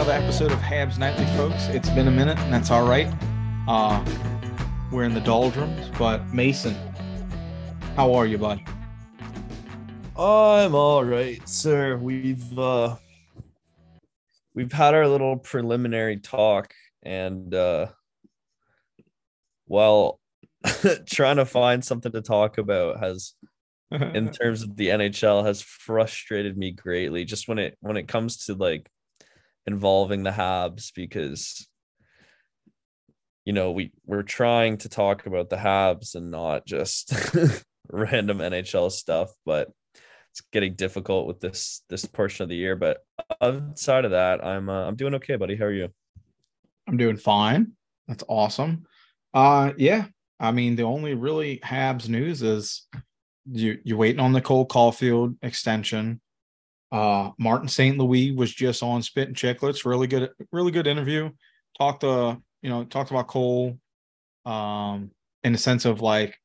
Another episode of Habs Nightly, folks. It's been a minute, and that's all right. Uh, we're in the doldrums, but Mason, how are you, bud? I'm all right, sir. We've uh we've had our little preliminary talk and uh well trying to find something to talk about has in terms of the NHL has frustrated me greatly just when it when it comes to like involving the Habs because you know we we're trying to talk about the Habs and not just random NHL stuff but it's getting difficult with this this portion of the year but outside of that I'm uh, I'm doing okay buddy how are you I'm doing fine. That's awesome. Uh, yeah. I mean, the only really Habs news is you you're waiting on the Cole Caufield extension. Uh, Martin St. Louis was just on Spit and Chicklets. Really good, really good interview. Talked to you know talked about Cole, um, in the sense of like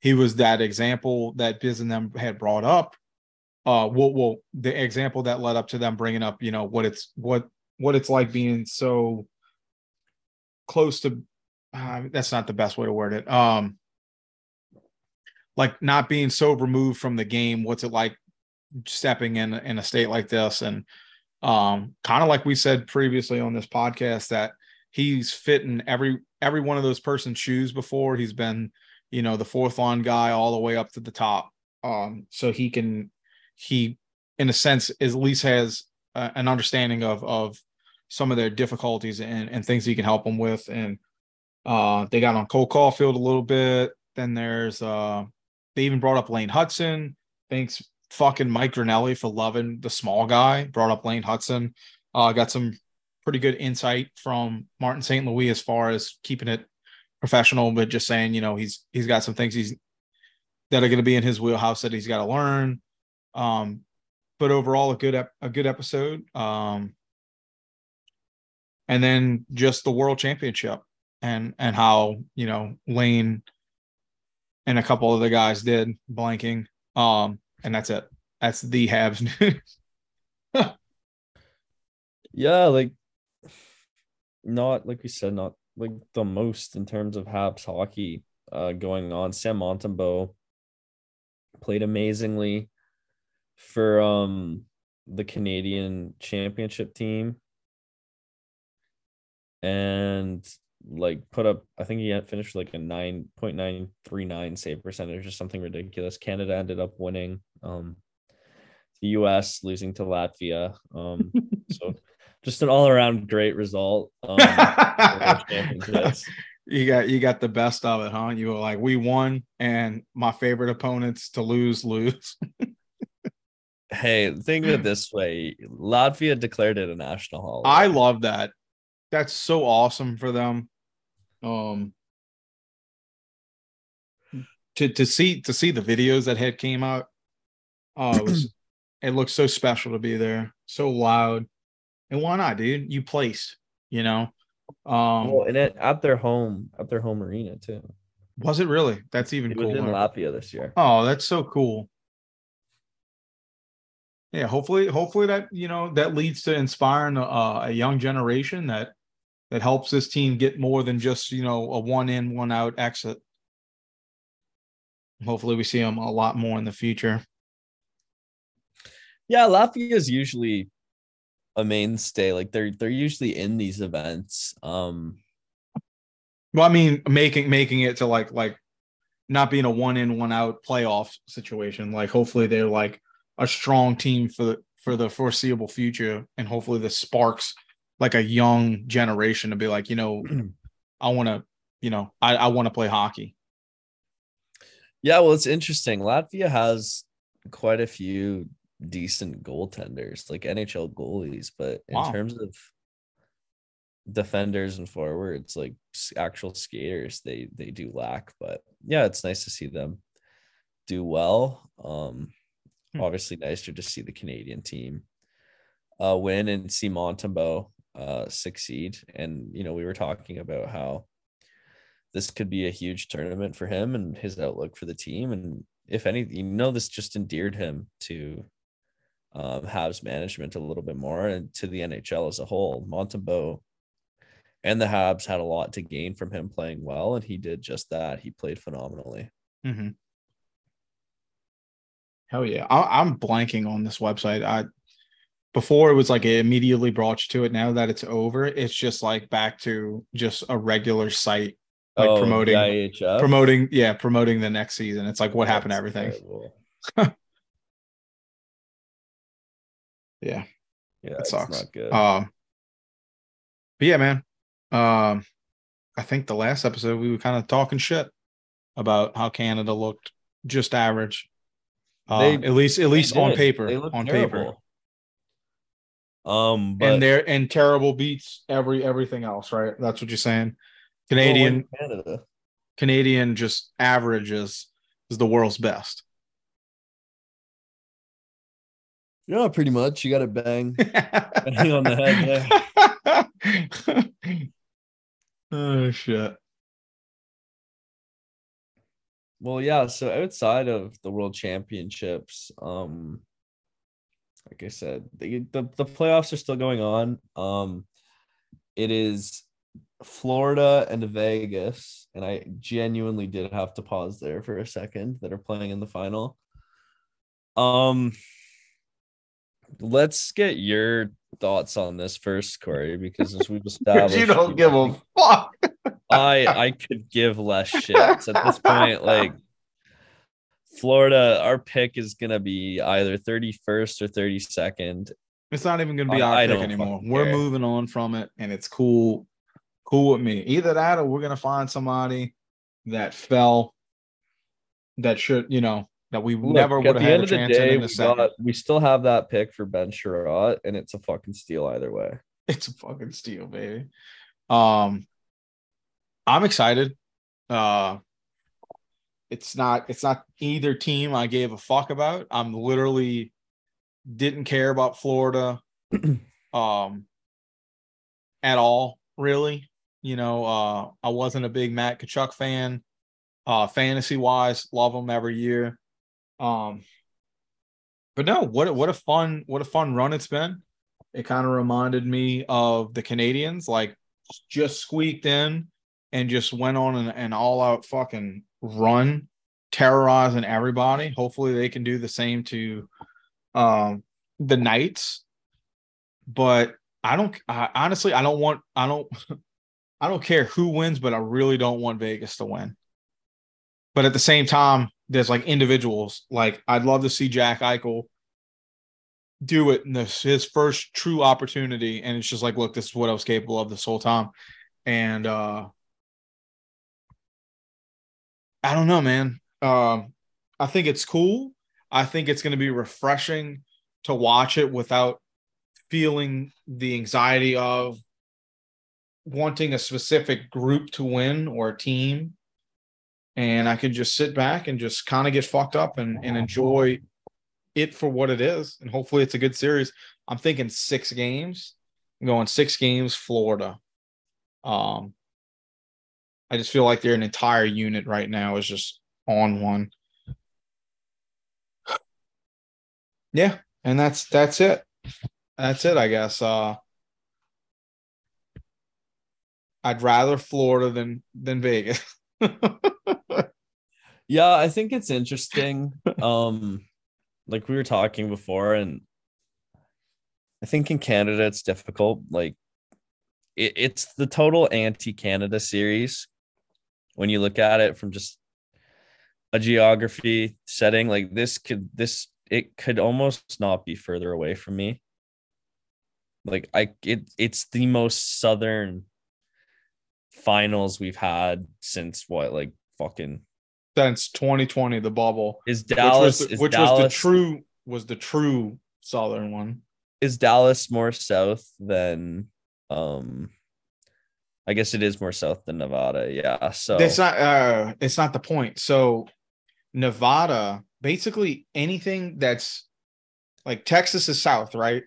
he was that example that Biz and them had brought up. Uh, well, well, the example that led up to them bringing up, you know, what it's what what it's like being so close to. Uh, that's not the best way to word it. Um, like not being so removed from the game. What's it like stepping in in a state like this? And um, kind of like we said previously on this podcast that he's fitting every every one of those person's shoes before. He's been, you know, the fourth line guy all the way up to the top. Um, so he can he in a sense at least has an understanding of of some of their difficulties and, and things he can help them with. And uh, they got on Cole Caufield a little bit. Then there's uh, they even brought up Lane Hutson. Thanks fucking Mike Granelli for loving the small guy. Brought up Lane Hutson. Uh, got some pretty good insight from Martin St. Louis as far as keeping it professional, but just saying, you know, he's he's got some things he's that are going to be in his wheelhouse that he's got to learn. Um, but overall, a good ep- a good episode. Um, and then just the World Championship and and how you know Lane and a couple of the guys did blanking. Um, and that's it. That's the Habs news. yeah like not like we said not like the most in terms of Habs hockey uh going on Sam Montembeault played amazingly for um the Canadian championship team and like put up I think he had finished like a 9.939 save percentage or something ridiculous. Canada ended up winning. Um the US losing to Latvia. Um so just an all around great result. Um, you got you got the best of it, huh? You were like, we won, and my favorite opponents to lose lose. Hey, think of it this way: Latvia declared it a national holiday. I love that. That's so awesome for them. Um, to to see to see the videos that had came out. Oh, it was it looks so special to be there. So loud. And why not, dude? You placed, you know. Um well, and it, at their home, at their home arena too. Was it really? That's even It cooler. in Latvia this year. Oh, that's so cool. Yeah, hopefully, hopefully that you know that leads to inspiring a, a young generation that that helps this team get more than just you know a one in one out exit. Hopefully, we see them a lot more in the future. Yeah, Latvia is usually a mainstay. Like they're they're usually in these events. Um, Well, I mean, making making it to like like not being a one in one out playoff situation. Like, hopefully, they're like a strong team for the for the foreseeable future, and hopefully, this sparks like a young generation to be like, you know, I want to, you know, I I want to play hockey. yeah, well, it's interesting. Latvia has quite a few decent goaltenders, like NHL goalies, but in Wow. terms of defenders and forwards, like actual skaters, they they do lack. But yeah, it's nice to see them do well. Um, Hmm. obviously nicer to see the Canadian team uh win and see Montembeault uh succeed. And you know, we were talking about how this could be a huge tournament for him and his outlook for the team. And if any, you know, this just endeared him to um, Habs management a little bit more and to the NHL as a whole. Montembeault and the Habs had a lot to gain from him playing well, and he did just that. He played phenomenally. Mm-hmm. Hell yeah, I, I'm blanking on this website. I before it was like it immediately brought you to it. Now that it's over, it's just like back to just a regular site like Oh, promoting promoting yeah promoting the next season it's like what happened to everything yeah. Yeah, it sucks. not good. um but yeah man. Um i think the last episode we were kind of talking shit about how canada looked just average. Uh, They- at least at least on paper They look on paper. Um, but and they're and terrible beats every everything else right? That's what you're saying? Canadian Canada. canadian just average is is the world's best Yeah, pretty much. You got to bang. Bang on the head oh shit Well, yeah. So outside of the World Championships, um, like I said, the, the the playoffs are still going on. Um, it is Florida and Vegas, and I genuinely did have to pause there for a second. That are playing in the final. Um, let's get your thoughts on this first, Corey, because as we've established, you don't give a fuck I I could give less shits at this point. Like Florida, our pick is gonna be either 31st or 32nd. It's not even going to be I- our I pick anymore. We're care. moving on from it, and it's cool, cool with me. Either that, or we're going to find somebody that fell, that should, you know, that we Look, never would have had a chance in, day, in the we, second. got, we still have that pick for Ben Chiarot, and it's a fucking steal either way. It's a fucking steal, baby. Um, I'm excited. Uh, it's not. It's not either team I gave a fuck about. I'm literally didn't care about Florida, um, at all. Really, you know, uh, I wasn't a big Matt Tkachuk fan. Uh, fantasy wise, love him every year. Um, but no, what what a fun what a fun run it's been. It kind of reminded me of the Canadiens, like just squeaked in and just went on an, an all out fucking run, terrorizing everybody. Hopefully, they can do the same to um, the Knights. But I don't. I, honestly, I don't want. I don't. I don't care who wins, but I really don't want Vegas to win. But at the same time, there's like individuals. Like I'd love to see Jack Eichel do it in this his first true opportunity, and it's just like, look, this is what I was capable of this whole time. And uh I don't know, man. Um, I think it's cool. I think it's going to be refreshing to watch it without feeling the anxiety of wanting a specific group to win or a team. And I can just sit back and just kind of get fucked up and, and enjoy it for what it is. And hopefully it's a good series. I'm thinking six games. I'm going six games, Florida. Um, I just feel like they're an entire unit right now is just on one. Yeah, and that's that's it. That's it, I guess. Uh I'd rather Florida than than Vegas. yeah, I think it's interesting. um like we were talking before and I think in Canada it's difficult like it, it's the total anti-Canada series when you look at it from just a geography setting like this could this it could almost not be further away from me like i it it's the most southern finals we've had since what like fucking since 2020 the bubble is dallas which was the, which dallas, was the true was the true southern one is dallas more south than um I guess it is more south than Nevada. Yeah. So it's not uh it's not the point. So Nevada, basically anything that's like Texas is south, right?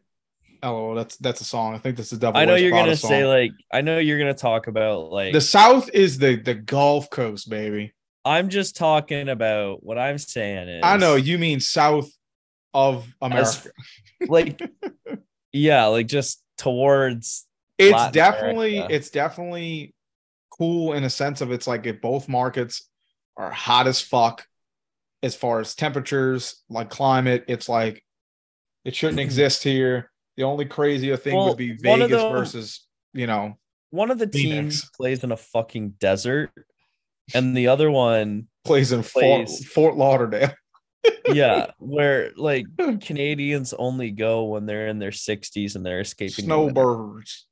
Oh, that's that's a song. I think that's the double. I know you're gonna song. say like I know you're gonna talk about like the south is the the Gulf Coast, baby. I'm just talking about what I'm saying is I know you mean south of America. As- like yeah, like just towards it's Latin definitely America. it's definitely cool in a sense of it's like if both markets are hot as fuck as far as temperatures like climate it's like it shouldn't exist here the only crazier thing Well, would be vegas the- versus you know one of the Phoenix. teams plays in a fucking desert and the other one plays in Fort, Plays. Fort Lauderdale. Yeah where like canadians only go when they're in their 60s and they're escaping the snowbirds.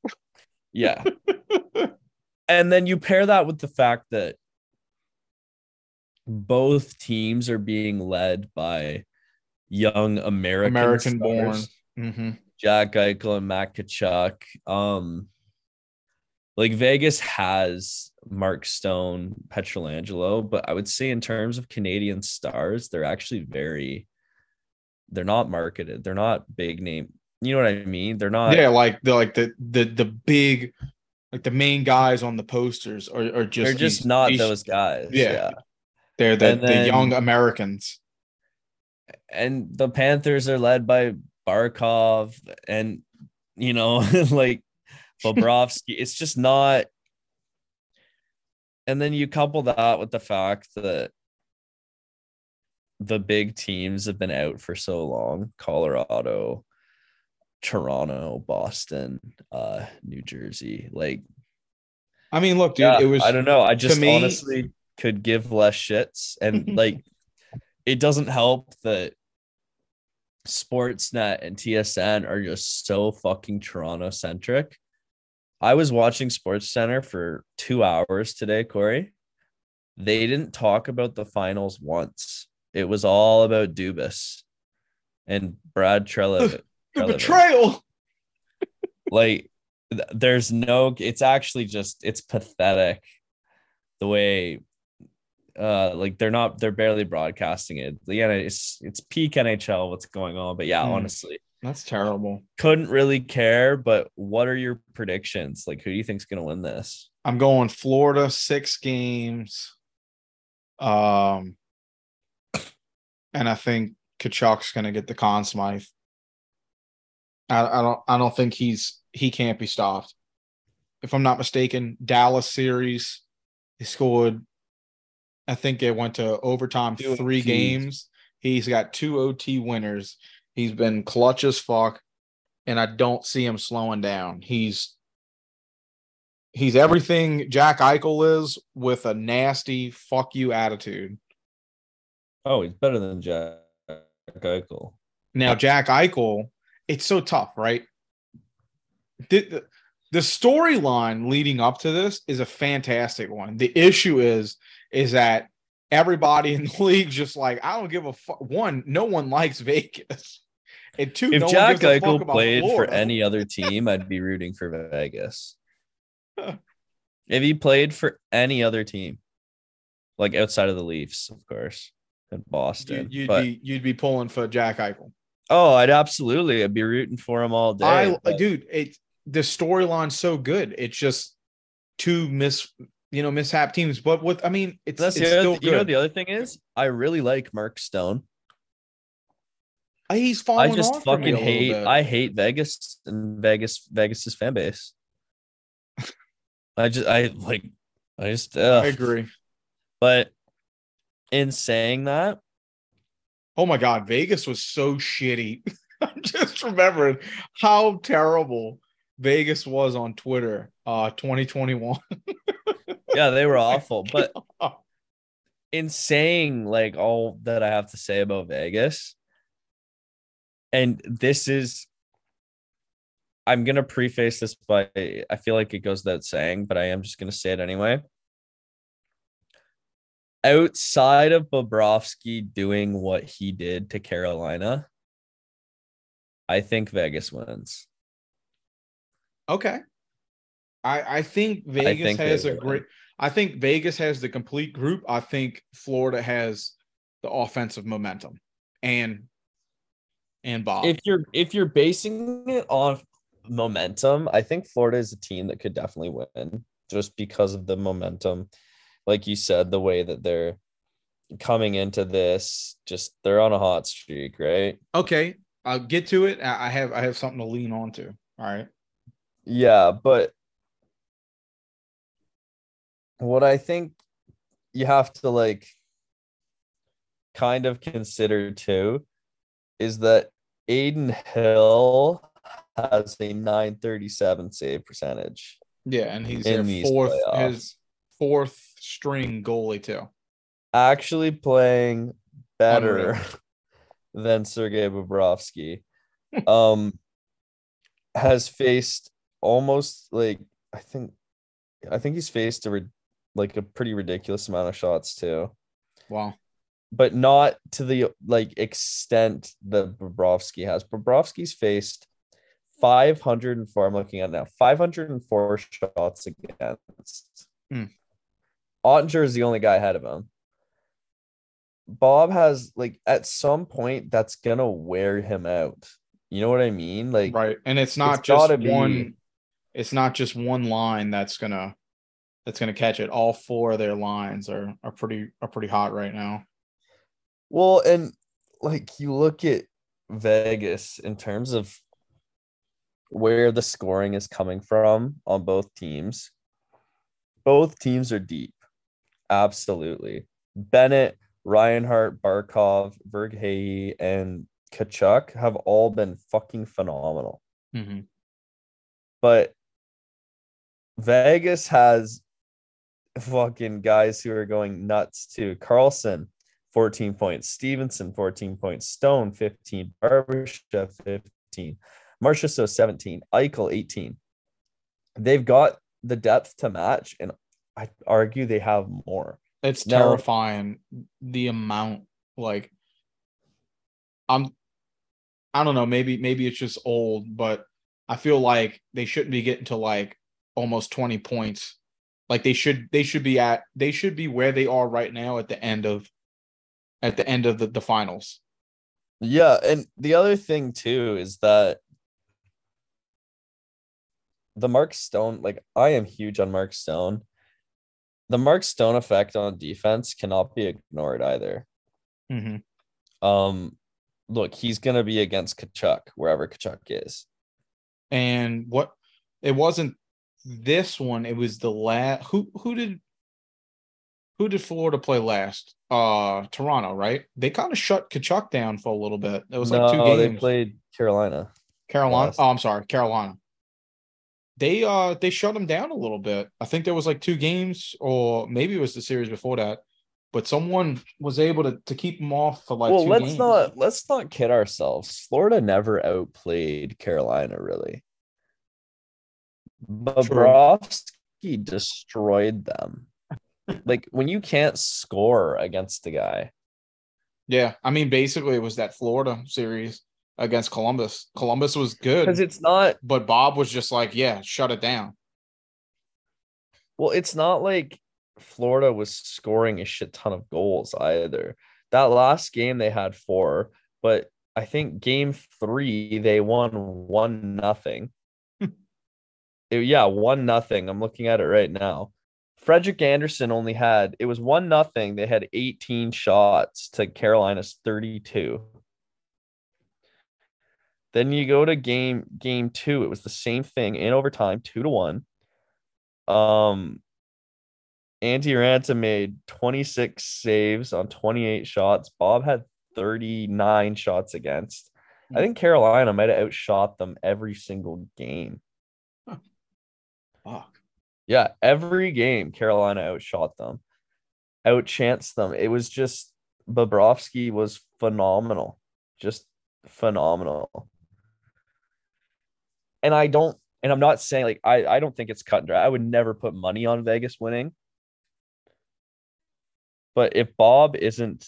Yeah. And then you pair that with the fact that both teams are being led by young American American born. Stars, hmm Jack Eichel and Matt Tkachuk. Um, like Vegas has Mark Stone, Pietrangelo, but I would say in terms of Canadian stars, they're actually very. They're not marketed. They're not big name. You know what I mean? They're not. yeah like the like the the the big like the main guys on the posters are, are just they're just these- not these- those guys. Yeah. yeah. they're the, And the young americans and the Panthers are led by Barkov and you know like Bobrovsky. it's just not. And then you couple that with the fact that the big teams have been out for so long: Colorado, Toronto, Boston, uh, New Jersey. Like, i mean look dude yeah, it was I don't know. I just me- honestly could give less shits, and like, it doesn't help that Sportsnet and TSN are just so fucking Toronto centric. I was watching Sports Center for two hours today, Corey. They didn't talk about the finals once. It was all about Dubas and Brad Trello. the betrayal like th- there's no it's actually just it's pathetic the way uh like they're not they're barely broadcasting it yeah it's it's peak nhl what's going on but yeah Hmm. honestly that's terrible couldn't really care but what are your predictions like who do you think's gonna win this i'm going florida six games um and i think Tkachuk's gonna get the Conn Smythe. I, I don't I don't think he's he can't be stopped. If I'm not mistaken, Dallas series, he scored. I think it went to overtime Two three OTs. games. He's got two OT winners. He's been clutch as fuck, and I don't see him slowing down. He's he's everything Jack Eichel is with a nasty fuck you attitude. oh he's better than jack eichel Now, Jack Eichel, it's so tough, right? The, the, storyline leading up to this is a fantastic one. The issue is, is that everybody in the league just like, I don't give a fuck. One, no one likes Vegas. And two, if no Jack gives a fuck Eichel played for any other team, I'd be rooting for Vegas. if he played for any other team, like outside of the Leafs, of course, and Boston. you, would but be you'd be pulling for Jack Eichel. oh, I'd absolutely, I'd be rooting for him all day. I but- dude, it the storyline's so good. It's just two miss you know mishap teams, but with, I mean, it's, That's it's the still other, you know the other thing is I really like Mark Stone. Uh, He's I just off for me fucking hate. I hate Vegas and Vegas Vegas's fan base. I just I like I just I agree. but in saying that, Oh my god, Vegas was so shitty. I'm just remembering how terrible Vegas was on Twitter uh 2021. yeah, they were awful. But in saying like all that I have to say about Vegas, and this is I'm gonna preface this by I feel like it goes without saying, but I am just gonna say it anyway. Outside of Bobrovsky doing what he did to Carolina, I think Vegas wins. Okay. I I think Vegas think has a great I think Vegas has the complete group. I think Florida has the offensive momentum and and Bob. if you're if you're basing it on momentum, I think Florida is a team that could definitely win just because of the momentum. Like you said, the way that they're coming into this, just they're on a hot streak, right? okay, I'll get to it. I I have I have something to lean on to. All right. Yeah, but what I think you have to like kind of consider too is that Adin Hill has a 937 save percentage Yeah, and he's in their fourth playoffs. his fourth string goalie too. Actually playing better Unreal. than Sergei Bobrovsky. um has faced almost like I think I think he's faced a like a pretty ridiculous amount of shots too. Wow. But not to the like extent that Bobrovsky has. Bobrovsky's faced 504. I'm looking at now 504 shots against. Hmm. Oettinger is the only guy ahead of him. Bob has like at some point that's gonna wear him out. You know what I mean? Like Right. And it's not it's just gotta be- one it's not just one line that's gonna that's gonna catch it. All four of their lines are are pretty are pretty hot right now. Well, and like you look at Vegas in terms of where the scoring is coming from on both teams. Both teams are deep. Absolutely. Bennett, Reinhart, Barkov, Verhaeghe, and Tkachuk have all been fucking phenomenal. Mhm. But Vegas has fucking guys who are going nuts too. Karlsson, 14 points. Stephenson, 14 points. Stone, 15. Barbashev, 15. Marchessault, 17. Eichel, 18. They've got the depth to match, and I argue they have more. It's No. terrifying the amount like I'm I don't know, maybe maybe it's just old, but I feel like they shouldn't be getting to like almost 20 points. Like they should they should be at they should be where they are right now at the end of at the end of the, the finals. Yeah, and the other thing too is that the Mark Stone, like I am huge on Mark Stone. The Mark Stone effect on defense cannot be ignored either. Mm-hmm. Um, look, he's gonna be against Tkachuk wherever Tkachuk is. And what it wasn't this one, it was the last who who did who did Florida play last? Uh Toronto, right? They kind of shut Tkachuk down for a little bit. It was like two games. they played Carolina. Carolina. last. Oh, I'm sorry, Carolina. They uh they shut him down a little bit. I think there was like two games, or maybe it was the series before that. But someone was able to, to keep him off for like well, two let's games. not let's not kid ourselves. Florida never outplayed Carolina really. Bobrovsky destroyed them. Like when you can't score against the guy. Yeah, I mean, basically, it was that Florida series. against Columbus. Columbus was good, because it's not but Bob was just like, yeah, shut it down. well, it's not like Florida was scoring a shit ton of goals either. That last game they had four, but I think game three they won one nothing. yeah, one nothing. I'm looking at it right now. Frederik Andersen only had it was one nothing. They had 18 shots to Carolina's 32. Then you go to game game two. It was the same thing in overtime, two to one. Um, Antti Raanta made 26 saves on 28 shots. Bob had 39 shots against. I think Carolina might have outshot them every single game. Fuck. Yeah, every game Carolina outshot them, outchanced them. It was just Bobrovsky was phenomenal, just phenomenal. And I don't, and I'm not saying like I I don't think it's cut and dry. I would never put money on Vegas winning. But if Bob isn't,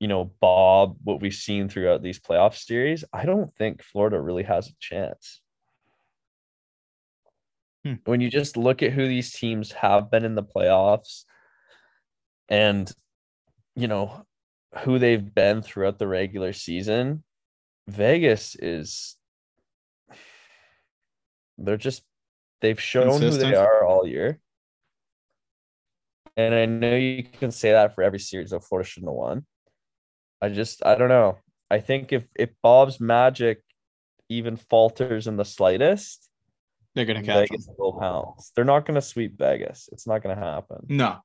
you know, Bob, what we've seen throughout these playoff series, I don't think Florida really has a chance. Hmm. When you just look at who these teams have been in the playoffs and, you know, who they've been throughout the regular season, Vegas is, they're just, they've shown who they are all year. And I know you can say that for every series that Florida shouldn't have won. I just I don't know. I think if if Bob's magic even falters in the slightest, They're gonna catch Vegas them. will pounce. They're not going to sweep Vegas. It's not going to happen. No.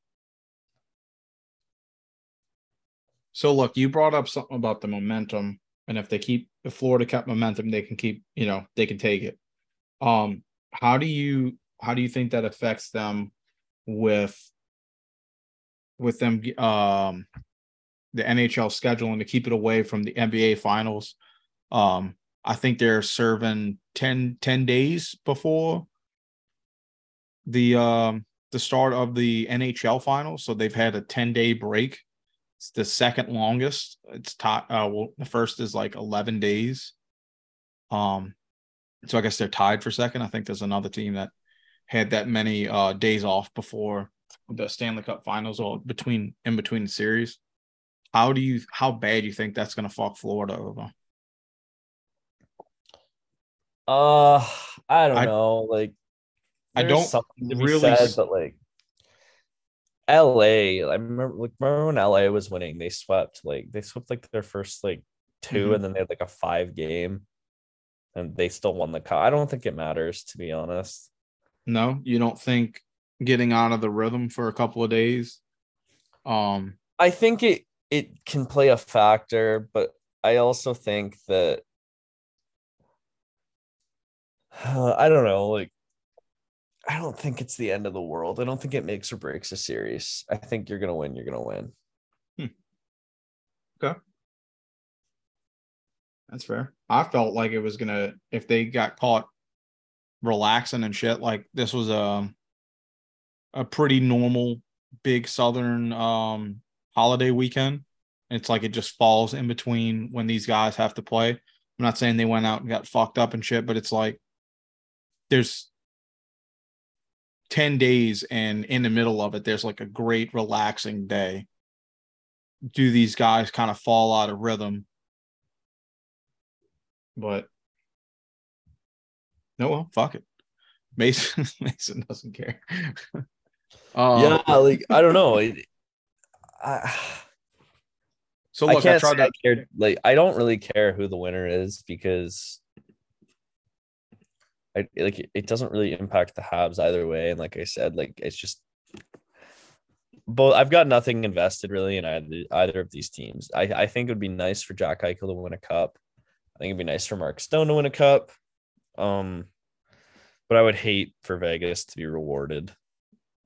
So look, you brought up something about the momentum, and if they keep if Florida kept momentum, they can keep, you know, they can take it. Um, how do you how do you think that affects them with with them um the NHL scheduling to keep it away from the NBA finals? Um, I think they're serving 10, 10 days before the um the start of the NHL finals, so they've had a 10 day break. It's the second longest. It's top. Uh, well, the first is like 11 days. Um, so I guess they're tied for second. I think there's another team that had that many uh days off before the Stanley Cup Finals or between in between the series. How do you how bad do you think that's going to fuck Florida over? Uh, I don't I- know. Like, I don't something to be really said, but like, LA. I remember, like, remember when LA was winning? They swept like they swept like their first like 2 Mhm. and then they had like a five game, and they still won the cup. I don't think it matters to be honest. No, you don't think getting out of the rhythm for a couple of days. Um, I think it it can play a factor, but I also think that Uh, I don't know, like I don't think it's the end of the world. I don't think it makes or breaks a series. I think you're gonna win, you're gonna win. Hmm. Okay. That's fair. I felt like it was gonna if they got caught relaxing and shit. Like this was a a pretty normal big southern um holiday weekend. It's like it just falls in between when these guys have to play. I'm not saying they went out and got fucked up and shit, but it's like there's 10 days and in the middle of it there's like a great relaxing day. Do these guys kind of fall out of rhythm? But no, well, fuck it. Mason Mason doesn't care. um, yeah, like I don't know. It, I, So I look, I, can't tried say I to. care. Like I don't really care who the winner is because I like it- doesn't really impact the Habs either way. And like I said, like it's just both. I've got nothing invested really in either either of these teams. I I think it would be nice for Jack Eichel to win a cup. I think it'd be nice for Mark Stone to win a cup. Um, but I would hate for Vegas to be rewarded.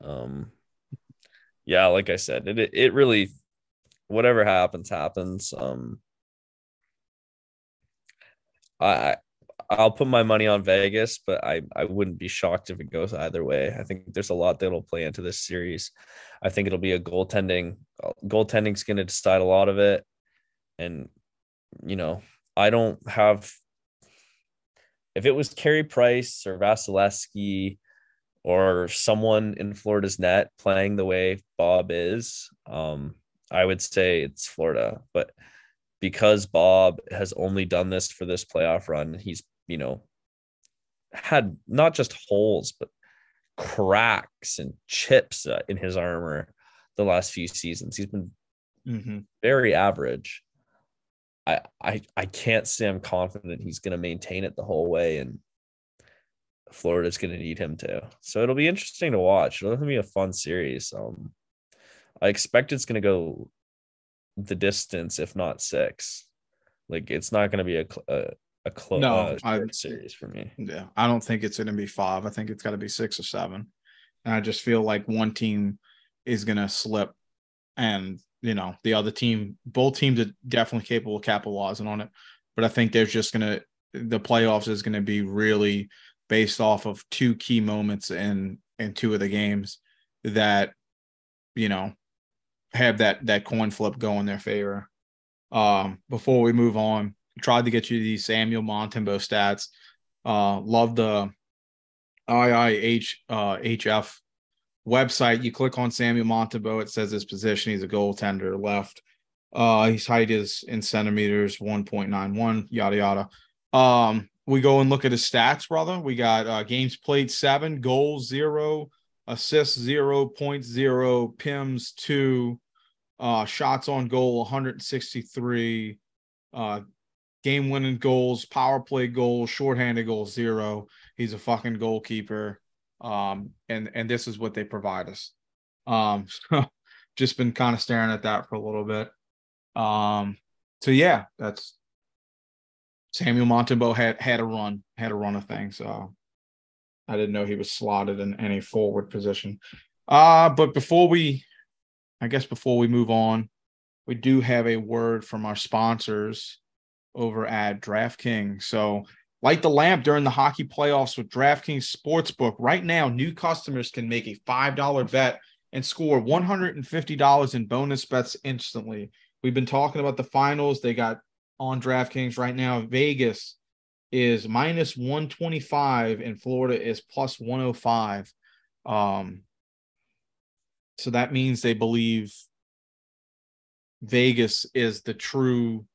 Um, yeah, like I said, it it really whatever happens happens. Um, I- I'll put my money on Vegas, but I I wouldn't be shocked if it goes either way. I think there's a lot that'll play into this series. I think it'll be a goaltending. Goaltending's going to decide a lot of it, and you know I don't have. If it was Carey Price or Vasilevskiy or someone in Florida's net playing the way Bob is, um, I would say it's Florida. But because Bob has only done this for this playoff run, he's you know had not just holes but cracks and chips uh, in his armor the last few seasons. He's been mm-hmm. very average. I, I I can't say I'm confident he's going to maintain it the whole way, and Florida's going to need him to. So it'll be interesting to watch. It'll be a fun series. Um, I expect it's going to go the distance, if not six. Like it's not going to be a a, a close no, uh, series for me. Yeah, I don't think it's going to be five. I think it's got to be six or seven. And I just feel like one team is going to slip, and you know the other team both teams are definitely capable of capitalizing on it but i think there's just going to the playoffs is going to be really based off of two key moments in in two of the games that you know have that that coin flip go in their favor um before we move on tried to get you these samuel montembeault stats uh love the iih uh hf website, you click on Samuel Montembeault, it says his position. He's a goaltender left. Uh, his height is in centimeters, 1.91, yada yada. Um, we go and look at his stats, brother. We got uh, games played seven, goals zero, assists zero, points zero, PIMS two, uh, shots on goal 163, uh, game winning goals, power play goals, shorthanded goals zero. He's a fucking goalkeeper um, and and this is what they provide us. Um, so just been kind of staring at that for a little bit. Um, so yeah, that's Samuel Montembeault had had a run, had a run of things. So I didn't know he was slotted in any forward position. Uh, but before we, I guess before we move on, we do have a word from our sponsors over at DraftKings. So Light the lamp during the hockey playoffs with DraftKings Sportsbook. Right now, new customers can make a $5 bet and score $150 in bonus bets instantly. We've been talking about the finals. They got on DraftKings right now. Vegas is minus 125 and Florida is plus 105. Um, so that means they believe Vegas is the true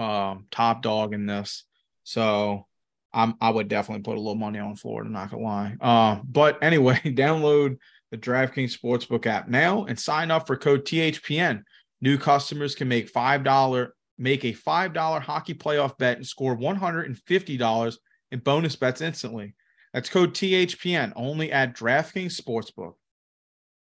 um, top dog in this. So I'm I would definitely put a little money on Florida, not gonna lie. Uh, but anyway, download the DraftKings Sportsbook app now and sign up for code THPN. New customers can make five dollar make a five dollar hockey playoff bet and score one hundred and fifty dollars in bonus bets instantly. That's code THPN only at DraftKings Sportsbook.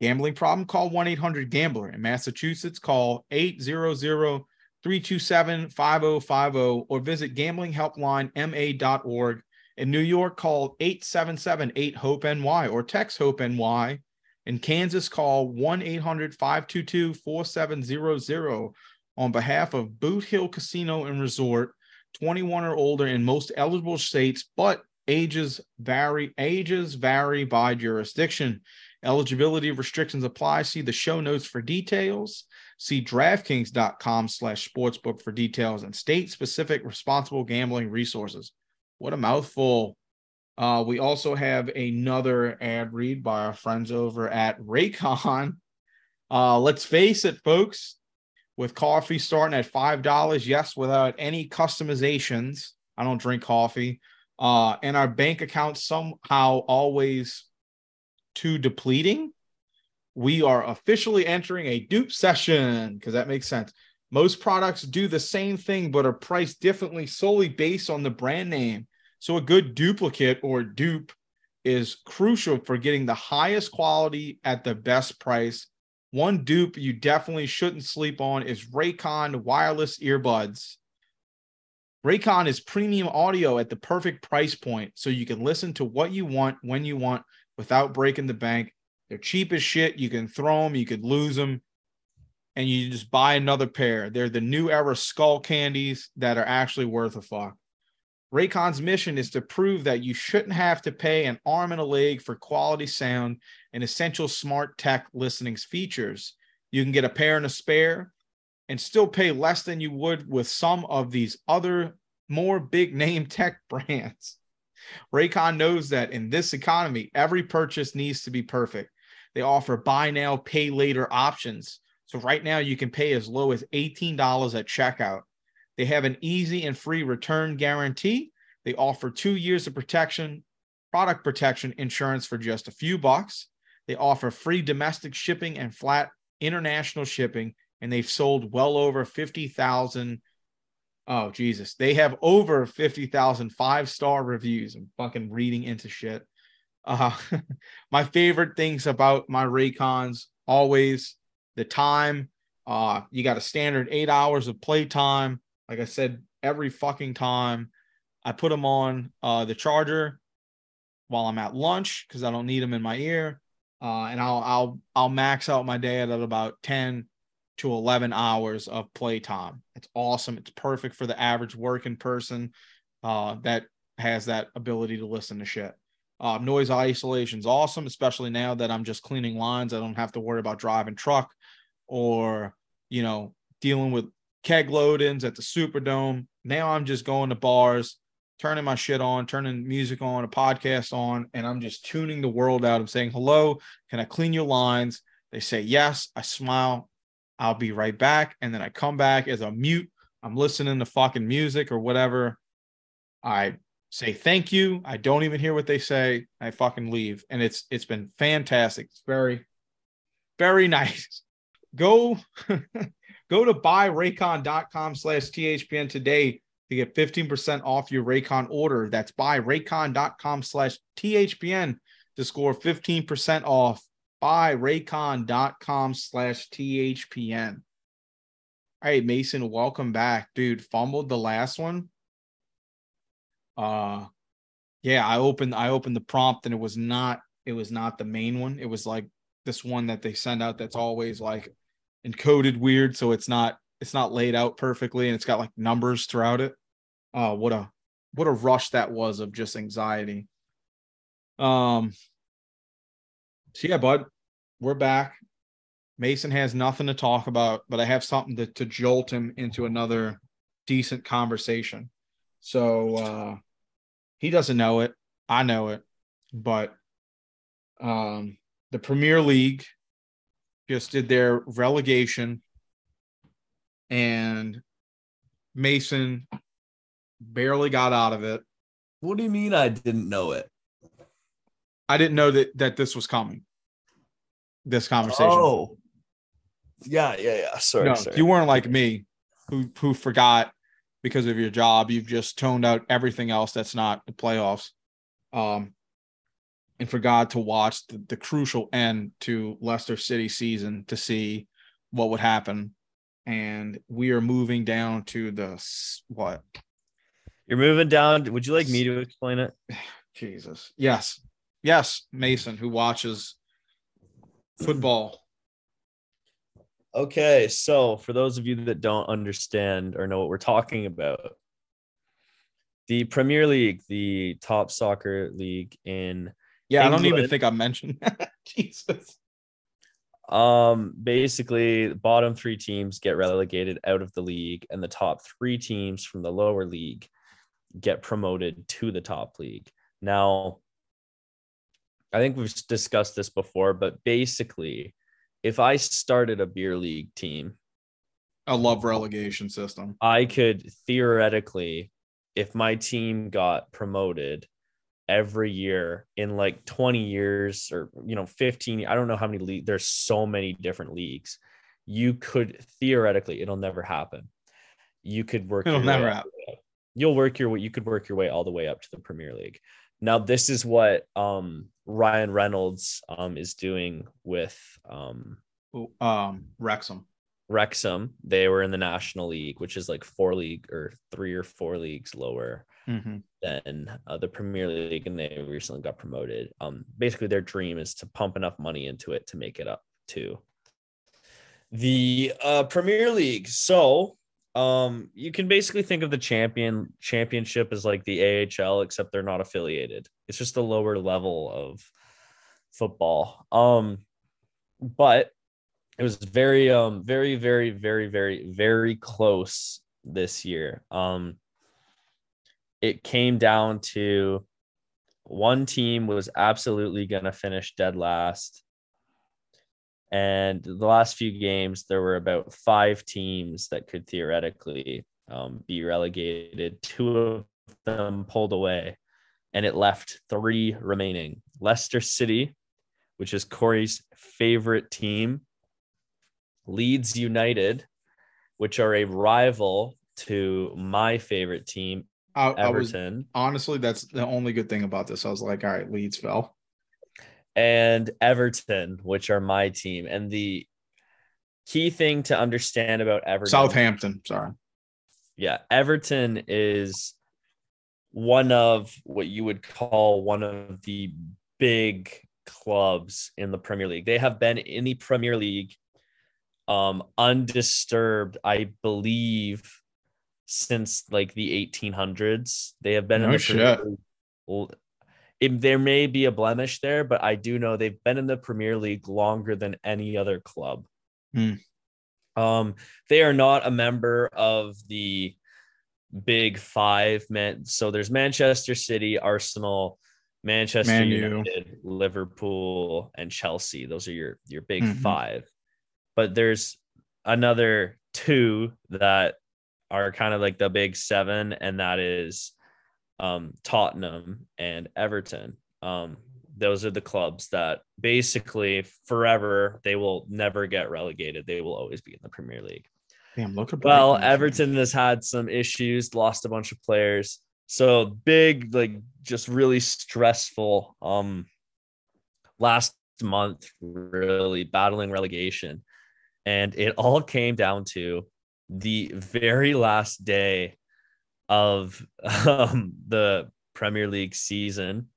Gambling problem? Call 1 800 Gambler. In Massachusetts, call 800 327 5050 or visit gamblinghelplinema.org. In New York, call 877 8 HOPE NY or text HOPE NY. In Kansas, call 1 800 522 4700 on behalf of Boot Hill Casino and Resort, 21 or older in most eligible states, but ages vary ages vary by jurisdiction. Eligibility restrictions apply. See the show notes for details. See DraftKings.com slash sportsbook for details and state-specific responsible gambling resources. What a mouthful. Uh, we also have another ad read by our friends over at Raycon. Uh, let's face it, folks, with coffee starting at $5, yes, without any customizations. I don't drink coffee. Uh, and our bank account somehow always too depleting we are officially entering a dupe session because that makes sense. Most products do the same thing but are priced differently solely based on the brand name. So a good duplicate or dupe is crucial for getting the highest quality at the best price. One dupe you definitely shouldn't sleep on is Raycon wireless earbuds. Raycon is premium audio at the perfect price point so you can listen to what you want when you want without breaking the bank. They're cheap as shit. You can throw them, you could lose them, and you just buy another pair. They're the new era skull candies that are actually worth a fuck. Raycon's mission is to prove that you shouldn't have to pay an arm and a leg for quality sound and essential smart tech listening features. You can get a pair and a spare, and still pay less than you would with some of these other more big name tech brands. Raycon knows that in this economy, every purchase needs to be perfect. They offer buy now, pay later options. So right now you can pay as low as $18 at checkout. They have an easy and free return guarantee. They offer two years of protection, product protection insurance for just a few bucks. They offer free domestic shipping and flat international shipping, and they've sold well over 50,000. Oh, Jesus. They have over 50,000 five star reviews. I'm fucking reading into shit. Uh, my favorite things about my Raycons always the time. Uh, you got a standard eight hours of playtime. Like I said, every fucking time I put them on uh, the charger while I'm at lunch because I don't need them in my ear. Uh, and I'll I'll I'll max out my day at about 10 to 11 hours of playtime. It's awesome. It's perfect for the average working person uh, that has that ability to listen to shit. Uh, noise isolation is awesome, especially now that I'm just cleaning lines. I don't have to worry about driving truck or, you know, dealing with keg load ins at the Superdome. Now I'm just going to bars, turning my shit on, turning music on, a podcast on, and I'm just tuning the world out. I'm saying, hello, can I clean your lines? They say yes. I smile. I'll be right back. And then I come back as a mute. I'm listening to fucking music or whatever. I say thank you. I don't even hear what they say. I fucking leave. And it's it's been fantastic. It's very, very nice. Go go to buyraycon.com slash THPN today to get 15% off your Raycon order. That's buyraycon.com slash THPN to score 15% off. Buyraycon.com slash THPN. All right, Mason, welcome back. Dude, fumbled the last one uh yeah i opened i opened the prompt and it was not it was not the main one it was like this one that they send out that's always like encoded weird so it's not it's not laid out perfectly and it's got like numbers throughout it uh what a what a rush that was of just anxiety um so yeah bud we're back mason has nothing to talk about but i have something to, to jolt him into another decent conversation so uh he doesn't know it. I know it. But um, the Premier League just did their relegation, and Mason barely got out of it. What do you mean I didn't know it? I didn't know that that this was coming. This conversation. Oh. Yeah, yeah, yeah. Sorry, no, sorry. you weren't like me who who forgot because of your job. You've just toned out everything else that's not the playoffs. Um, and forgot to watch the, the crucial end to Leicester City season to see what would happen. And we are moving down to the what? You're moving down. Would you like me to explain it? Jesus. Yes. Yes, Mason, who watches football Okay, so for those of you that don't understand or know what we're talking about, the Premier League, the top soccer league in yeah, England, I don't even think I mentioned that. Jesus. Um, basically, the bottom three teams get relegated out of the league, and the top three teams from the lower league get promoted to the top league. Now, I think we've discussed this before, but basically, if I started a beer league team, I love relegation system. I could theoretically, if my team got promoted every year in like 20 years or you know 15 i don't know how many leagues there's so many different leagues you could theoretically it'll never happen you could work it'll never happen you'll work your way you could work your way all the way up to the premier league now this is what um Ryan Reynolds um, is doing with um, um, Wrexham. Wrexham. They were in the National League, which is like four league or three or four leagues lower mm-hmm. than uh, the Premier League, and they recently got promoted. Um, basically, their dream is to pump enough money into it to make it up to the uh, Premier League. So um, you can basically think of the champion championship as like the AHL, except they're not affiliated. It's just a lower level of football. Um, but it was very um very very very very very close this year. Um it came down to one team was absolutely going to finish dead last. And the last few games, there were about five teams that could theoretically um, be relegated. Two of them pulled away, and it left three remaining Leicester City, which is Corey's favorite team, Leeds United, which are a rival to my favorite team, I, I was Everton, honestly that's the only good thing about this. I was like, all right, Leeds fell. And Everton, which are my team. And the key thing to understand about Everton Southampton, sorry. yeah, Everton is one of what you would call one of the big clubs in the Premier League. They have been in the Premier League um undisturbed, I believe, since like the 1800s. They have been in No the Premier. League. It- there may be a blemish there, but I do know they've been in the Premier League longer than any other club. Hmm. Um, they are not a member of the big five man. So there's Manchester City, Arsenal, Manchester. United, Liverpool, and Chelsea. Those are your your big Mhm. five. But there's another two that are kind of like the big seven, and that is um, Tottenham and Everton. Um, those are the clubs that basically forever they will never get relegated. They will always be in the Premier League. Damn, look at Well, Everton has had some issues, lost a bunch of players. So big, like just really stressful um last month, really battling relegation. And it all came down to the very last day of um, the Premier League season.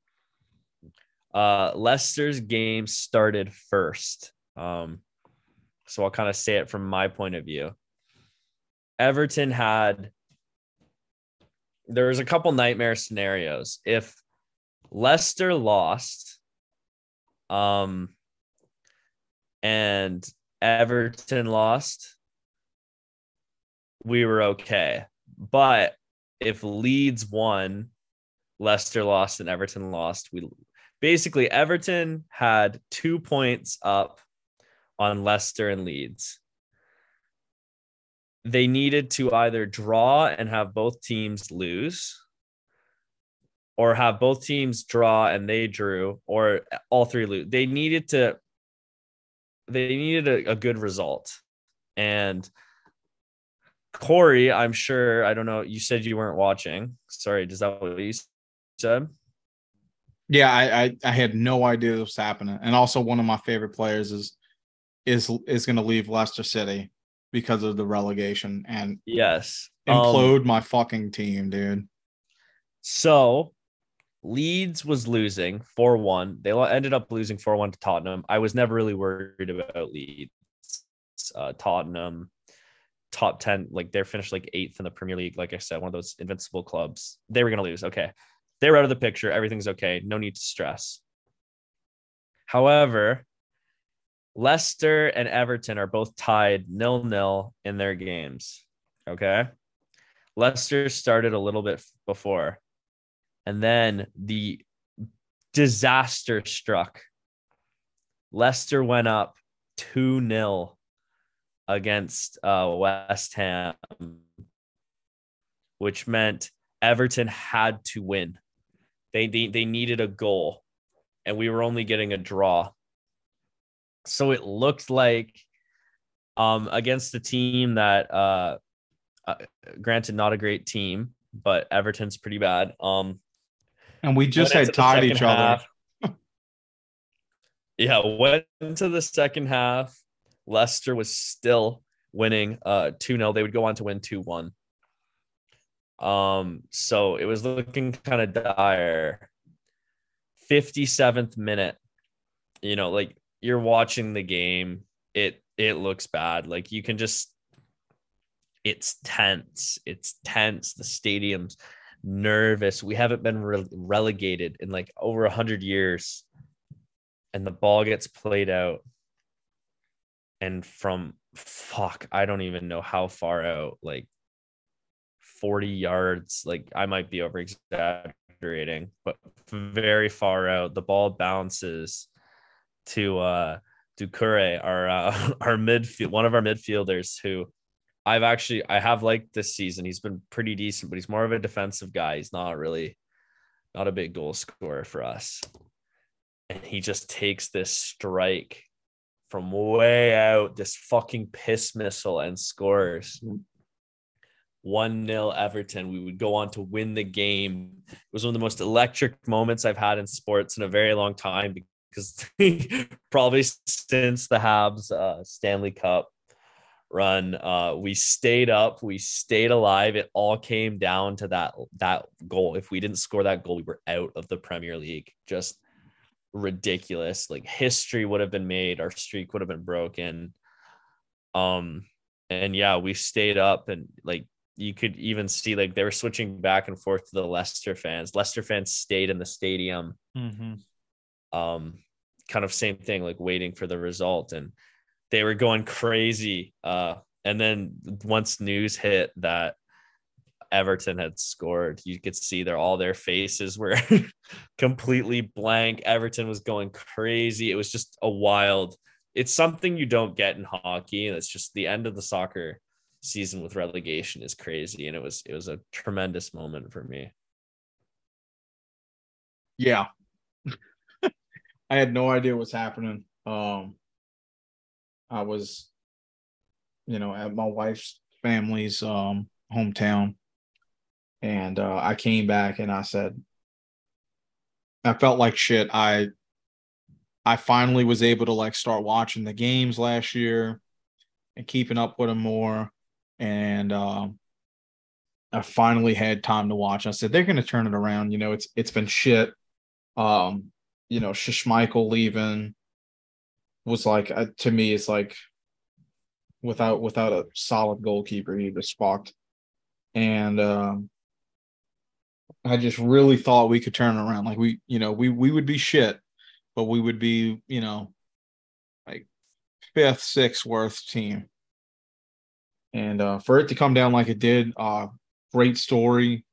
Uh Leicester's game started first. Um so I'll kind of say it from my point of view. Everton had there was a couple nightmare scenarios. If Leicester lost, um, and Everton lost, we were okay. But if Leeds won, Leicester lost, and Everton lost, we basically Everton had two points up on Leicester and Leeds. They needed to either draw and have both teams lose or have both teams draw and they drew or all three lose. They needed to they needed a, a good result. And corey i'm sure i don't know you said you weren't watching sorry does that what you said Yeah, I, I I had no idea this was happening. And also one of my favorite players is is is gonna leave Leicester City because of the relegation and yes Um, implode my fucking team, dude. So Leeds was losing 4 1. They ended up losing 4 1 to Tottenham. I was never really worried about Leeds. Uh, Tottenham, top 10, like they're finished like eighth in the Premier League. Like I said, one of those invincible clubs. They were going to lose. Okay. They're out of the picture. Everything's okay. No need to stress. However, Leicester and Everton are both tied nil nil in their games. Okay. Leicester started a little bit before, and then the disaster struck. Leicester went up 2 0 against uh, West Ham, which meant Everton had to win. They, they, they needed a goal, and we were only getting a draw. So it looked like um, against the team that uh, uh, granted not a great team, but Everton's pretty bad. Um, And we just had tied each other. yeah, went into the second half. Leicester was still winning uh 2-0. They would go on to win 2-1. Um, so it was looking kind of dire. 57th minute, you know, like you're watching the game, it it looks bad. Like you can just it's tense. It's tense. The stadium's nervous. We haven't been re- relegated in like over a hundred years, and the ball gets played out, and from fuck, I don't even know how far out, like 40 yards, like I might be over exaggerating, but very far out, the ball bounces to uh Doucouré, our uh, our midfield, one of our midfielders who I've actually I have liked this season. He's been pretty decent, but he's more of a defensive guy. He's not really not a big goal scorer for us. And he just takes this strike from way out, this fucking piss missile, and scores. 1 0 Everton. We would go on to win the game. It was one of the most electric moments I've had in sports in a very long time because probably since the Habs uh, Stanley Cup run, uh, we stayed up, we stayed alive. It all came down to that that goal. If we didn't score that goal, we were out of the Premier League. Just ridiculous. Like history would have been made, our streak would have been broken. Um, and yeah, we stayed up and like you could even see like they were switching back and forth to the Leicester fans. Leicester fans stayed in the stadium. Mm-hmm um, kind of same thing, like waiting for the result. And they were going crazy. Uh, and then once news hit that Everton had scored, you could see their all their faces were completely blank. Everton was going crazy. It was just a wild. It's something you don't get in hockey, it's just the end of the soccer season with relegation is crazy, and it was it was a tremendous moment for me. Yeah, I had no idea what's happening. Um, I was, you know, at my wife's family's um, hometown, and uh, I came back and I said, I felt like shit. I I finally was able to like start watching the games last year and keeping up with them more, and um, I finally had time to watch. I said they're going to turn it around. You know, it's it's been shit. Um, you know, Schmeichel leaving was like uh, to me, it's like without without a solid goalkeeper, he was fucked. And um, I just really thought we could turn around. Like we, you know, we we would be shit, but we would be, you know, like fifth, sixth worst team. And uh, for it to come down like it did, uh, great story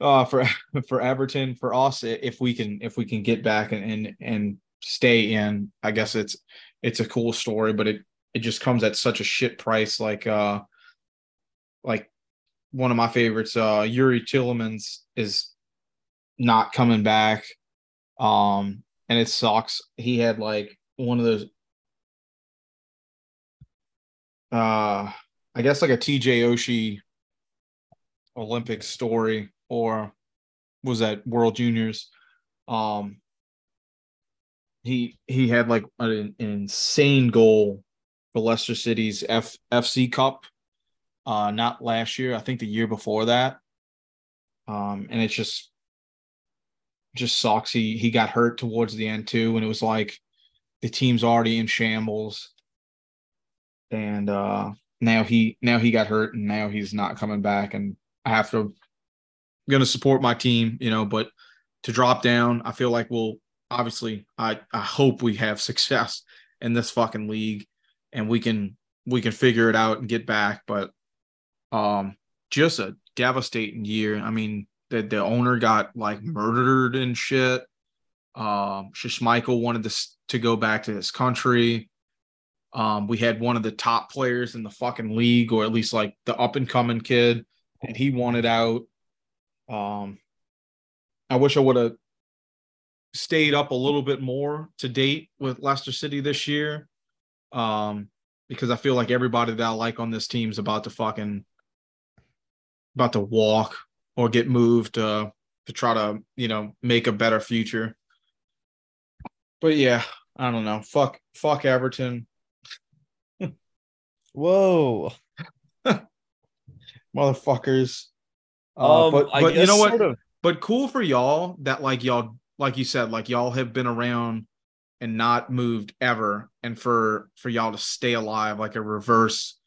uh for for Everton for us if we can if we can get back and and, and stay in I guess it's it's a cool story but it it just comes at such a shit price like uh like one of my favorites uh Youri Tielemans is not coming back um and it sucks he had like one of those uh I guess like a TJ Oshie Olympic story or was that World Juniors. Um, he he had like an, an insane goal for Leicester City's F, FC Cup. Uh, not last year, I think the year before that. Um, and it's just just sucks. He he got hurt towards the end too, and it was like the team's already in shambles. And uh now he now he got hurt and now he's not coming back and I have to going to support my team, you know, but to drop down, I feel like we'll obviously I I hope we have success in this fucking league and we can we can figure it out and get back, but um just a devastating year. I mean, the the owner got like murdered and shit. Um Schmeichel wanted this to go back to his country. Um, we had one of the top players in the fucking league, or at least like the up and coming kid, and he wanted out. Um, I wish I would have stayed up a little bit more to date with Leicester City this year. Um, because I feel like everybody that I like on this team is about to fucking about to walk or get moved uh, to try to, you know, make a better future. But yeah, I don't know. Fuck fuck Everton. Whoa. Motherfuckers. Uh, Um, but but you know what? sort of- But cool for y'all that like y'all like you said like y'all have been around and not moved ever, and for for y'all to stay alive like a reverse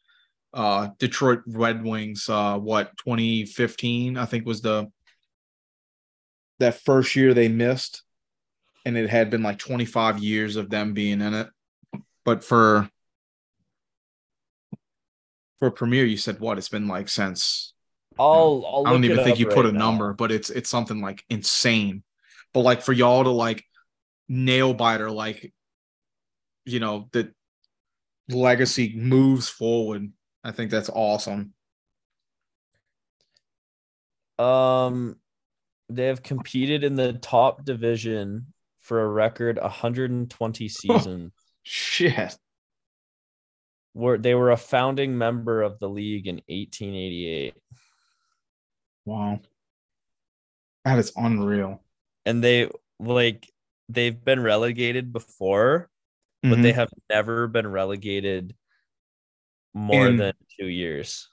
uh Detroit Red Wings uh what 2015 I think was the that first year they missed and it had been like 25 years of them being in it but for for Premier, you said what? It's been like since I'll, I'll I don't look even think you put right a number, but it's it's something like insane. But like for y'all to like nail biter, like you know, the legacy moves forward. I think that's awesome. Um, they have competed in the top division for a record 120 seasons. Shit. were they were a founding member of the league in 1888, Wow. That is unreal. and they like they've been relegated before, but Mhm. they have never been relegated more In- than two years.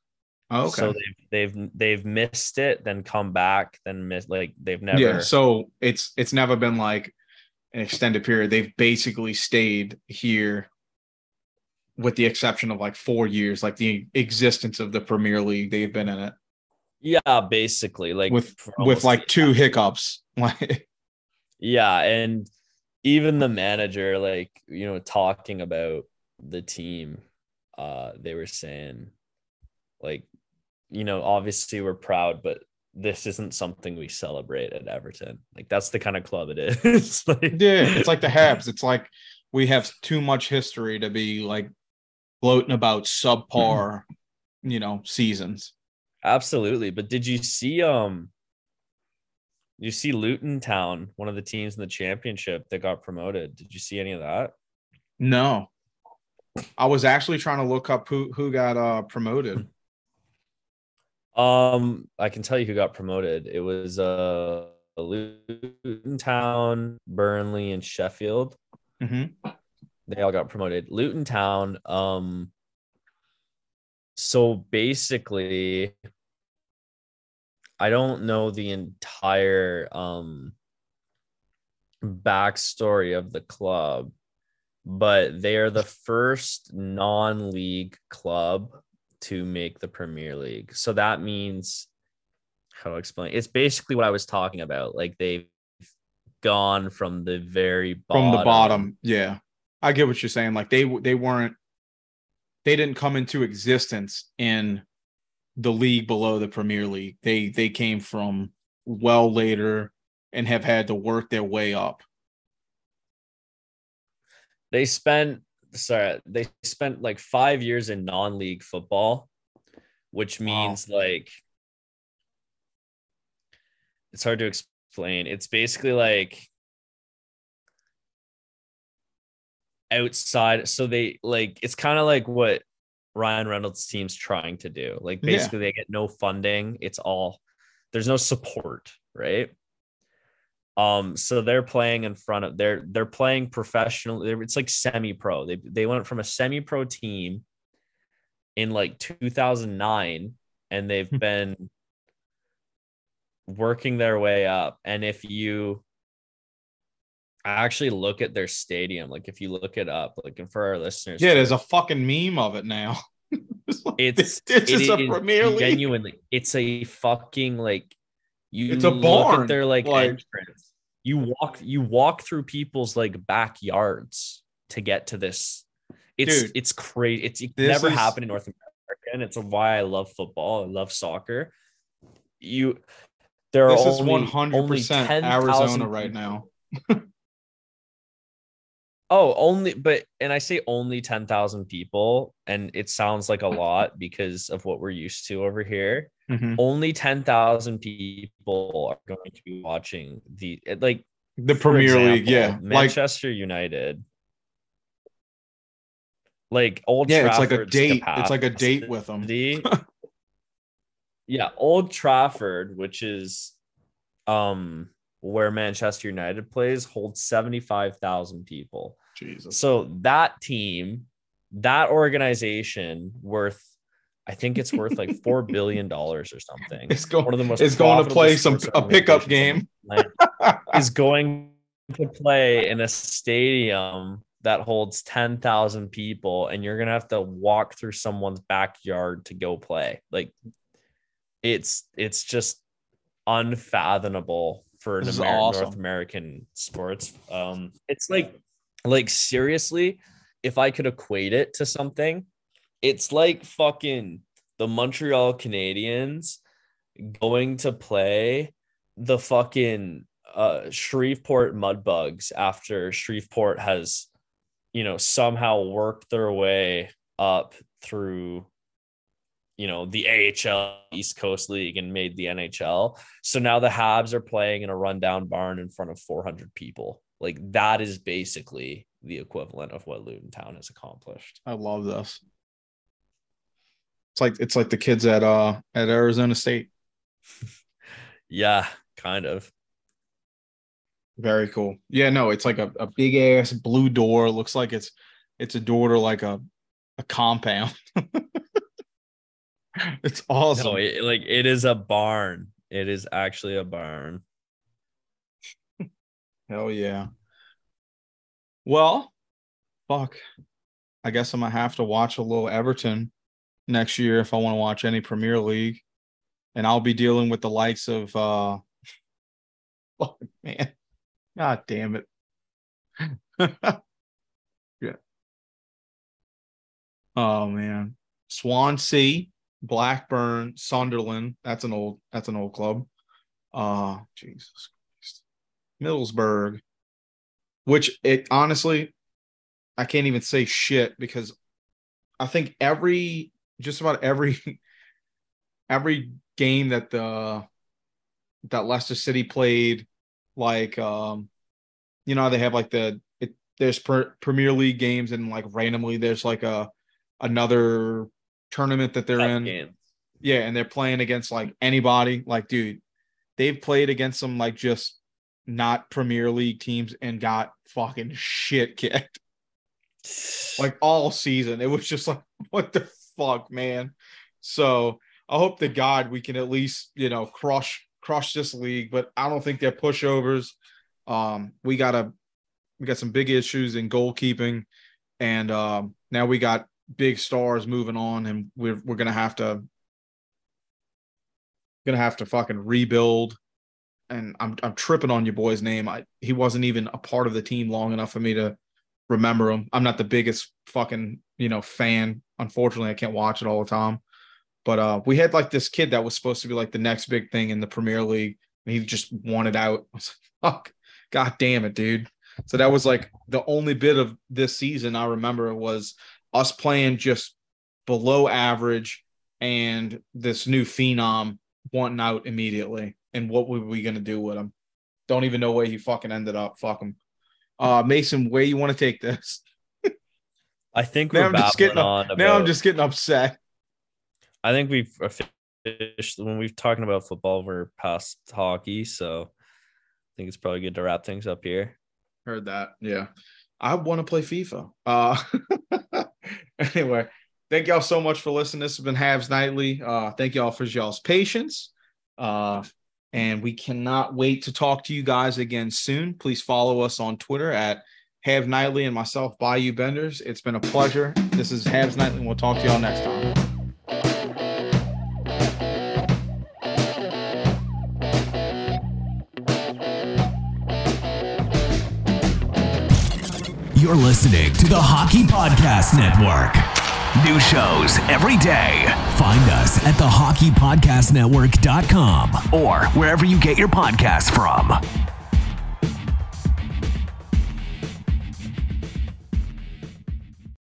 Oh, okay. So they've they've they've missed it, then come back, then miss like they've never. Yeah, so it's it's never been like an extended period. They've basically stayed here with the exception of like four years, like the existence of the Premier League. They've been in it yeah, basically like with with like two hiccups. Like Yeah, and even the manager, like you know, talking about the team, uh, they were saying, like, you know, obviously we're proud, but this isn't something we celebrate at Everton. Like that's the kind of club it is. like, yeah, it's like the Habs. It's like we have too much history to be like gloating about subpar, you know, seasons. absolutely. But did you see um you see Luton Town, one of the teams in the championship that got promoted? Did you see any of that? No. I was actually trying to look up who who got uh promoted. Um, I can tell you who got promoted. It was uh Luton Town, Burnley, and Sheffield. Mhm. They all got promoted. Luton Town. Um, so basically, I don't know the entire um backstory of the club, but they are the first non-league club to make the Premier League. So that means how to explain it's basically what I was talking about. Like they've gone from the very bottom. From the bottom. Yeah. I get what you're saying. Like they they weren't they didn't come into existence in the league below the Premier League. They they came from well later and have had to work their way up. They spent sorry, they spent like five years in non-league football, which Wow. means like it's hard to explain. It's basically like outside. So they like it's kind of like what Ryan Reynolds' team's trying to do. Like Yeah. basically they get no funding. It's all there's no support, right? Um, so they're playing in front of they're they're playing professional. It's like semi-pro. They they went from a semi-pro team in like 2009, and they've been working their way up. And if you actually look at their stadium, like if you look it up, like and for our listeners, Yeah, there's a fucking meme of it now. It's like, it's it a is Premier League. genuinely it's a fucking like you It's a barn, at their like, like- entrance you walk you walk through people's like backyards to get to this. It's Dude, it's crazy. It's it never is- happened in north america and it's why i love football. I love soccer. You there are This is only, one hundred percent 10,000 Arizona right now. Oh, only, but and I say only 10,000 people, and it sounds like a lot because of what we're used to over here. Mhm. Only 10,000 people are going to be watching the like The Premier League, example, yeah. Like Manchester United. Like old yeah, it's like a Trafford's date. It's like a date with them. yeah, Old Trafford, which is um where Manchester United plays, holds 75,000 people. Jesus. So that team, that organization worth, I think it's worth like four billion dollars or something. It's going One of the most it's going to play some a pickup game. on the planet is going to play in a stadium that holds 10,000 people and you're going to have to walk through someone's backyard to go play. Like it's it's just unfathomable for an Amer- awesome. North American sports. Um it's like like seriously if I could equate it to something, it's like fucking the Montreal Canadiens going to play the fucking uh, Shreveport Mudbugs after Shreveport has, you know, somehow worked their way up through, you know, the AHL East Coast League and made the NHL. So now the Habs are playing in a rundown barn in front of 400 people. Like that is basically the equivalent of what Luton Town has accomplished. I love this. It's like it's like the kids at uh at Arizona State. yeah, kind of. Very cool. Yeah, no, it's like a, a big ass blue door. Looks like it's it's a door to like a a compound. it's awesome. No, it, like it is a barn. It is actually a barn. Hell yeah. Well, fuck. I guess I'm gonna have to watch a little Everton next year if I want to watch any Premier League. And I'll be dealing with the likes of uh oh man. God damn it. yeah. Oh man. Swansea, Blackburn, Sunderland. That's an old that's an old club. Uh Jesus Christ. Middlesbrough. Which it honestly I can't even say shit because I think every just about every every game that the that Leicester City played, like um, you know they have like the it, there's per, Premier League games and like randomly there's like a another tournament that they're in. Game. Yeah, and they're playing against like anybody. Like, dude, they've played against some like just not Premier League teams and got fucking shit kicked. Like all season. It was just like, what the fuck, man. So I hope to God we can at least, you know, crush crush this league, but I don't think they're pushovers. Um, we got a we got some big issues in goalkeeping, and um, now we got big stars moving on, and we're we're gonna have to gonna have to fucking rebuild. And I'm I'm tripping on your boy's name. I he wasn't even a part of the team long enough for me to remember him. I'm not the biggest fucking you know fan. Unfortunately, I can't watch it all the time. But uh, we had like this kid that was supposed to be like the next big thing in the Premier League, and he just wanted out. I was like, fuck, god damn it, dude. So that was like the only bit of this season I remember was us playing just below average and this new phenom wanting out immediately. And what were we gonna do with him? Don't even know where he fucking ended up. Fuck him. Uh Mason, where you want to take this? I think we're now I'm just getting on. About... Now I'm just getting upset. I think we've finished when we've talking about football. We're past hockey, so I think it's probably good to wrap things up here. Heard that? Yeah, I want to play FIFA. Uh, anyway, thank y'all so much for listening. This has been Habs Nightly. Uh, thank y'all for y'all's patience. Uh, and we cannot wait to talk to you guys again soon. Please follow us on Twitter at Habs Nightly and myself, Bayou Benders. It's been a pleasure. This is Habs Nightly, and we'll talk to y'all next time. You're listening to the Hockey Podcast Network. New shows every day. Find us at thehockeypodcastnetwork.com or wherever you get your podcasts from.